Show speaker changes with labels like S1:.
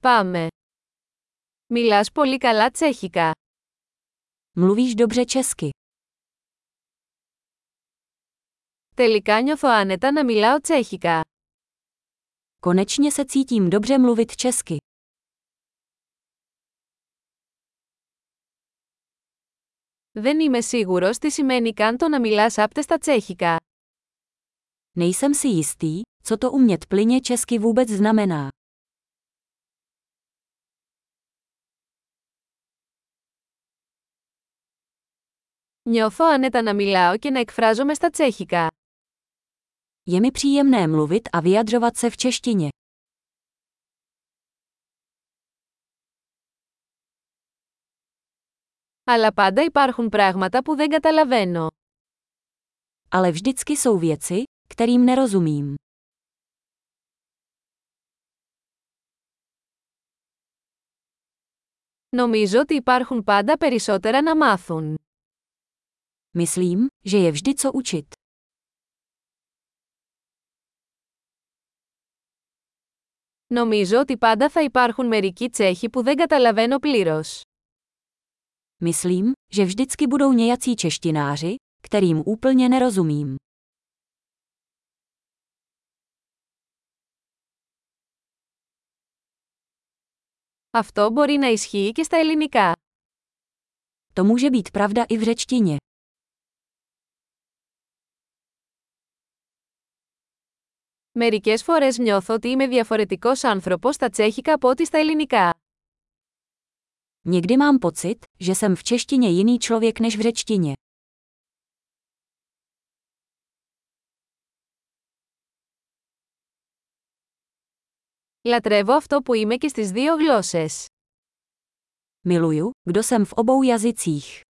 S1: Πάμε. Μιλάς πολύ καλά τσέχικα.
S2: Mluvíš dobře česky.
S1: Τελικά νιώθω άνετα να μιλάω τσέχικα.
S2: Konečně se cítím dobře mluvit česky.
S1: Δεν είμαι σίγουρος τι σημαίνει καν το να μιλάς άπτεστα τσέχικα.
S2: Nejsem si jistý, co to umět plyně česky vůbec znamená.
S1: Νιώθω άνετα να μιλάω και να εκφράζομαι στα τσέχικα.
S2: Je mi příjemné mluvit a vyjadřovat se v češtině.
S1: Αλλά πάντα υπάρχουν πράγματα που δεν καταλαβαίνω.
S2: Ale vždycky jsou věci, kterým nerozumím.
S1: Νομίζω ότι υπάρχουν πάντα περισσότερα να μάθουν.
S2: Myslím, že je vždy co učit.
S1: Νομίζω ότι πάντα θα υπάρχουν μερικοί Τσέχοι που δεν καταλαβαίνω πλήρως.
S2: Myslím, že vždycky budou nějací češtináři, kterým úplně nerozumím.
S1: Αυτό μπορεί να ισχύει και στα ελληνικά.
S2: To může být pravda i v řečtině.
S1: Μερικές φορές νιώθω ότι είμαι διαφορετικός άνθρωπος στα τσέχικα από ό,τι στα ελληνικά.
S2: Někdy mám pocit, že jsem v češtině jiný člověk než v řečtině.
S1: Λατρεύω αυτό που είμαι και στις δύο γλώσσες.
S2: Miluju, kdo jsem v obou jazycích.